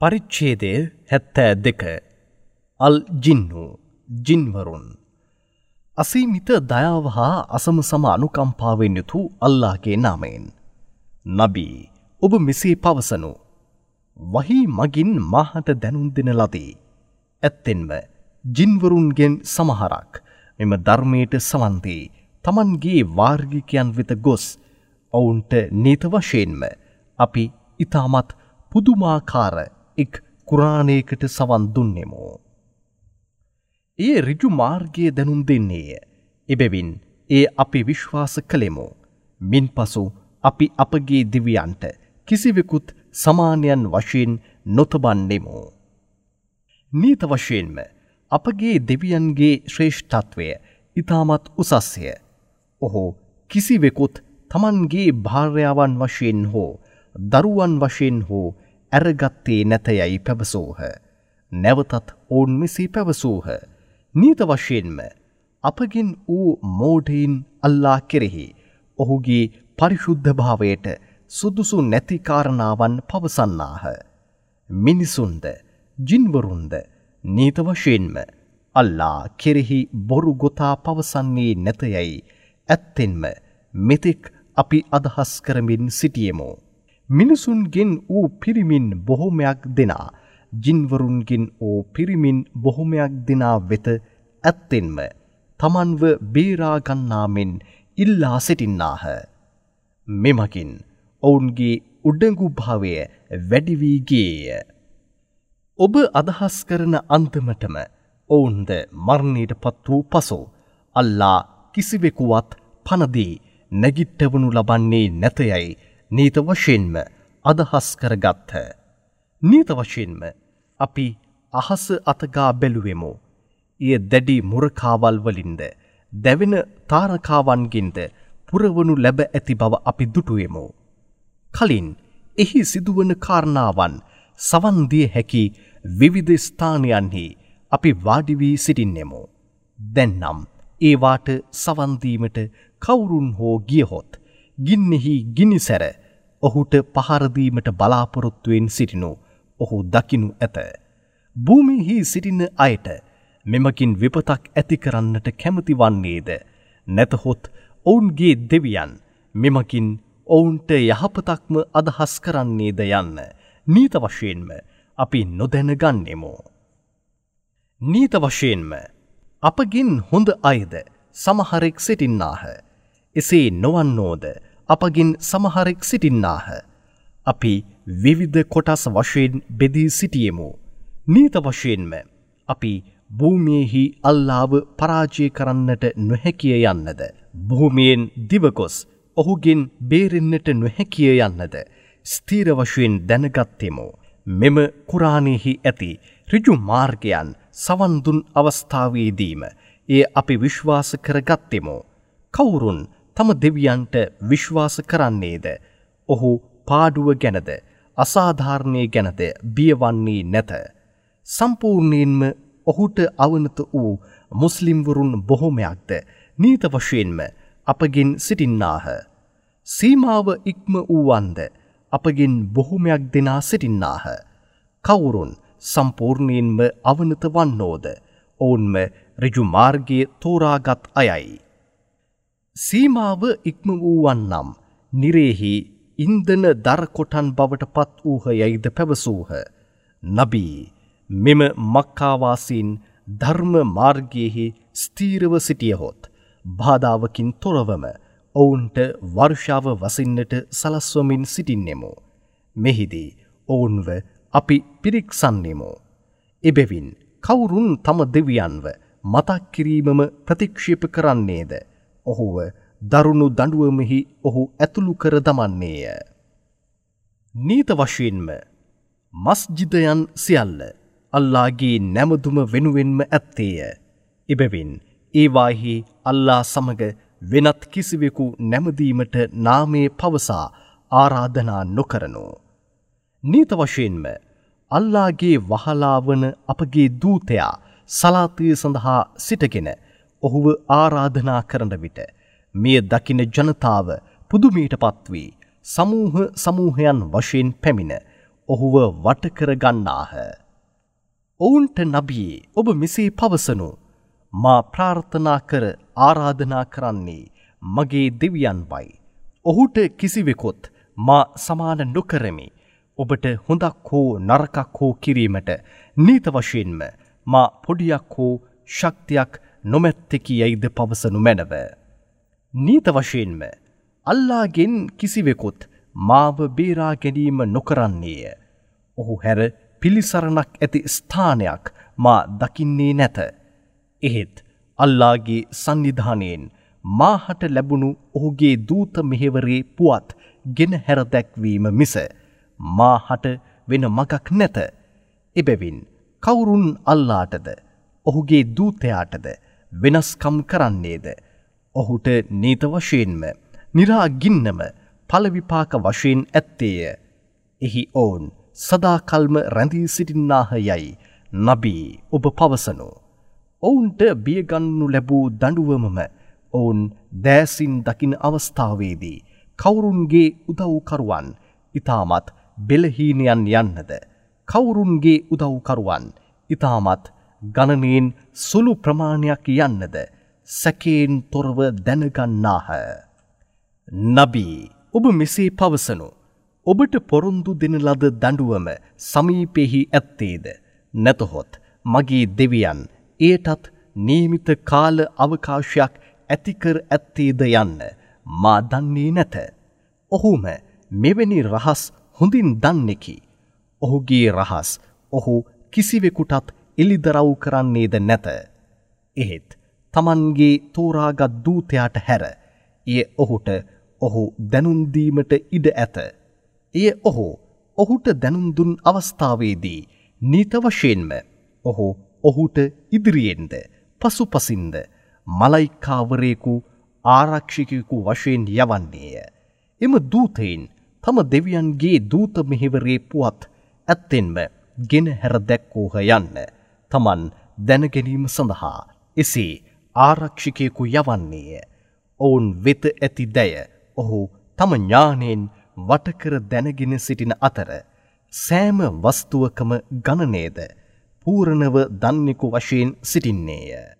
පරිච්ඡේදය හැත්තෑ දෙක අල් ජින්නු ජින්වරුන් අසීමිත දයාව හා අසම සම අනුකම්පාවෙන් යුතු අල්ලාගේ නාමයෙන්. නබී ඔබ මෙසේ පවසනු. වහි මගින් මාහට දැනුම් දෙන ලදී. ඇත්තෙන්ම ජින්වරුන්ගෙන් සමහරක් මෙම ධර්මයට සවන්දී තමන්ගේ වාර්ගිකයන් වෙත ගොස් ඔවුන්ට නීත වශයෙන්ම අපි ඉතාමත් පුදුමාකාර එක් කුරාණයකට සවන් දුන්නෙමු. ඒ රිජු මාර්ගයේ දැනුම් දෙන්නේය. එබැවින් ඒ අපි විශ්වාස කළෙමු. මින් පසු අපි අපගේ දිවියන්ට කිසිවෙකුත් සමානයන් වශයෙන් නොතබන්නෙමු. නීත වශයෙන්ම අපගේ දෙවියන්ගේ ශ්‍රේෂ්ඨත්වය ඉතාමත් උසස්ය. ඔහු කිසිවෙකුත් තමන්ගේ භාර්යාවන් වශයෙන් හෝ දරුවන් වශයෙන් හෝ ඇරගත්තේ නැතයයි පැවසූහ. නැවතත් ඔවුන් මෙසි පැවසූහ. නීත වශයෙන්ම අපගෙන් වූ මෝඩයින් අල්ලා කෙරෙහි ඔහුගේ පරිශුද්ධ භාවයට සුදුසු නැතිකාරණාවන් පවසන්නාහ. මිනිසුන්ද ජින්වරුන්ද නීත වශයෙන්ම අල්ලා කෙරෙහි බොරු ගොතා පවසන්නේ නැතයයි ඇත්තෙන්ම මෙතෙක් අපි අදහස් කරමින් සිටියමු. මිනිසුන්ගෙන් වූ පිරිමින් බොහොමයක් දෙනා ජින්වරුන්ගෙන් ඕ පිරිමින් බොහොමයක් දෙනා වෙත ඇත්තෙන්ම තමන්ව බේරාගන්නාමෙන් ඉල්ලා සිටින්නාහ. මෙමකින් ඔවුන්ගේ උඩඟු භාවය වැඩිවීගේය. ඔබ අදහස් කරන අන්තමටම ඔවුන්ද මරණයට පත් වූ පසු අල්ලා කිසිවෙකුවත් පනදී නැගිට්ටවනු ලබන්නේ නැතයයි නීත වශයෙන්ම අදහස් කරගත්හ. නීත වශයෙන්ම අපි අහස අතගා බැලුවෙමු. එය දැඩි මුරකාවල් වලින්ද දැවෙන තාරකාවන්ගින්ද පුරවනු ලැබ ඇති බව අපි දුටුවෙමු. කලින් එහි සිදුවන කාරණාවන් සවන්දිය හැකි විවිධ ස්ථානයන්හි අපි වාඩිවී සිටින්නෙමු. දැන්නම් ඒවාට සවන්දීමට කවුරුන් හෝ ගියහොත් ගින්නෙහි ගිනිසැර ඔහුට පහරදීමට බලාපොරොත්තුවෙන් සිටිනු ඔහු දකිනු ඇත. භූමිහි සිටින අයට මෙමකින් විපතක් ඇති කරන්නට කැමති වන්නේද. නැතහොත් ඔවුන්ගේ දෙවියන් මෙමකින් ඔවුන්ට යහපතක්ම අදහස් කරන්නේද යන්න. නීත වශයෙන්ම අපි නොදැන ගන්නෙමු. නීත වශයෙන්ම අපගින් හොඳ අයද සමහරෙක් සිටින්නාහ. එසේ නොවන්නෝද අපගින් සමහරෙක් සිටින්නාහ. අපි විවිධ කොටස් වශයෙන් බෙදී සිටියමු. නීත වශයෙන්ම අපි භූමියෙහි අල්ලාව පරාජය කරන්නට නොහැකිය යන්නද. භූමියෙන් දිවගොස් ඔහුගෙන් බේරෙන්න්නට නොහැකිය යන්නද. ස්තීර වශයෙන් දැනගත්තෙමු. මෙම කුරාණයෙහි ඇති රිජු මාර්ගයන් සවන්දුන් අවස්ථාවේදීම ඒ අපි විශ්වාස කරගත්තෙමු. කවුරුන් තම දෙවියන්ට විශ්වාස කරන්නේද. ඔහු පාඩුව ගැනද අසාධාරණය ගැනද බියවන්නේ නැත. සම්පූර්ණයෙන්ම ඔහුට අවනත වූ මුස්ලිම්වරුන් බොහොමයක්ද නීත වශයෙන්ම අපගෙන් සිටින්නාහ. සීමාව ඉක්ම වූවන්ද අපගෙන් බොහොමයක් දෙනා සිටින්නාහ. කවුරුන් සම්පූර්ණයෙන්ම අවනත වන්නෝද ඔවුන්ම රිජු මාර්ගයේ තෝරාගත් අයයි. සීමාව ඉක්ම වූවන්නම් නිරේහි ඉන්දන දරකොටන් බවට පත් වූහ යයිද පැවසූහ. නබී මෙම මක්කාවාසීන් ධර්ම මාර්ගයෙහි ස්තීරව සිටියහොත් බාධාවකින් තොරවම ඔවුන්ට වර්ෂාව වසින්නට සලස්වමින් සිටින්නෙමු. මෙහිදී ඔවුන්ව අපි පිරික්සන්නෙමු. එබැවින් කවුරුන් තම දෙවියන්ව මතක් කිරීමම ප්‍රතික්ෂේප කරන්නේද. ඔහුව දරුණු දඩුවමෙහි ඔහු ඇතුළු කර දමන්නේය. නීත වශයෙන්ම මස්ජිදයන් සියල්ල අල්ලාගේ නැමදුම වෙනුවෙන්ම ඇත්තේය. එබැවින් ඒවාහි අල්ලා සමග වෙනත් කිසිවෙකු නැමදීමට නාමේ පවසා ආරාධනා නොකරනු. නීත වශයෙන්ම අල්ලාගේ වහලාවන අපගේ දූතයා සලාතය සඳහා සිටගෙන ඔහුව ආරාධනා කරන විට මිය දකින ජනතාව පුදුමීට පත්වී සමූහ සමූහයන් වශයෙන් පැමිණ ඔහුව වටකර ගන්නාහ. ඔවුන්ට නබියේ ඔබ මෙසේ පවසනු මා ප්‍රාර්ථනා කර ආරාධනා කරන්නේ මගේ දෙවියන් වයි. ඔහුට කිසිවෙකොත් මා සමාන නොකරමි. ඔබට හොඳක් හෝ නරකක් හෝ කිරීමට නීත වශයෙන්ම මා පොඩියක් හෝ ශක්තියක් නොමැත්තකි යයිද පවසනු මැනව. නීත වශයෙන්ම අල්ලාගෙන් කිසිවෙකුත් මාව බේරා ගැනීම නොකරන්නේය. ඔහු හැර පිළිසරණක් ඇති ස්ථානයක් මා දකින්නේ නැත. එහෙත් අල්ලාගේ සන්නිධානයෙන් මාහට ලැබුණු ඔහුගේ දූත මෙහෙවරේ පුවත් ගෙන හැරදැක්වීම මිස මාහට වෙන මගක් නැත. එබැවින් කවුරුන් අල්ලාටද ඔහුගේ දූතයාටද වෙනස්කම් කරන්නේද. ඔහුට නීත වශයෙන්ම නිරාගින්නම පලවිපාක වශයෙන් ඇත්තේය. එහි ඔවුන් සදාකල්ම රැඳී සිටින්නාහ යයි නබී ඔබ පවසනු. ඔවුන්ට බියගන්නු ලැබූ දඩුවමම ඔවුන් දෑසින් දකින අවස්ථාවේදී කවුරුන්ගේ උදව්කරුවන් ඉතාමත් බෙලහීනයන් යන්නද. කවුරුන්ගේ උදව්කරුවන් ඉතාමත් ගණනයෙන් සුළු ප්‍රමාණයක් යන්නද සැකයෙන් තොරව දැනගන්නාහ. නබී ඔබ මෙසේ පවසනු. ඔබට පොරොන්දු දෙන ලද දඩුවම සමීපෙහි ඇත්තේද. නැතහොත් මගේ දෙවියන් එයටත් නීමිත කාල අවකාශයක් ඇතිකර ඇත්තේද යන්න මා දන්නේ නැත. ඔහුම මෙවැනි රහස් හොඳින් දන්නෙකි. ඔහුගේ රහස් ඔහු කිසිවෙකුටත් එලිදරව් කරන්නේද නැත. එහෙත් තමන්ගේ තෝරාගත් දූතයාට හැර එය ඔහුට ඔහු දැනුන්දීමට ඉඩ ඇත. එය ඔහු ඔහුට දැනුන්දුන් අවස්ථාවේදී නීත වශයෙන්ම ඔහු ඔහුට ඉදිරියෙන්ද පසු පසින්ද මලයිකාවරයෙකු ආරක්ෂිකයකු වශයෙන් යවන්නේය. එම දූතයින් තම දෙවියන්ගේ දූත මෙහිවරේ පුවත් ඇත්තෙන්ම ගෙන හැර දැක්කෝහ යන්න. තමන් දැනගැනීම සඳහා එසේ ආරක්ෂිකයකු යවන්නේය. ඔවුන් වෙත ඇති දැය ඔහු තම ඥානයෙන් වටකර දැනගෙන සිටින අතර සෑම වස්තුවකම ගණනේද පූරණව දන්නෙකු වශයෙන් සිටින්නේය.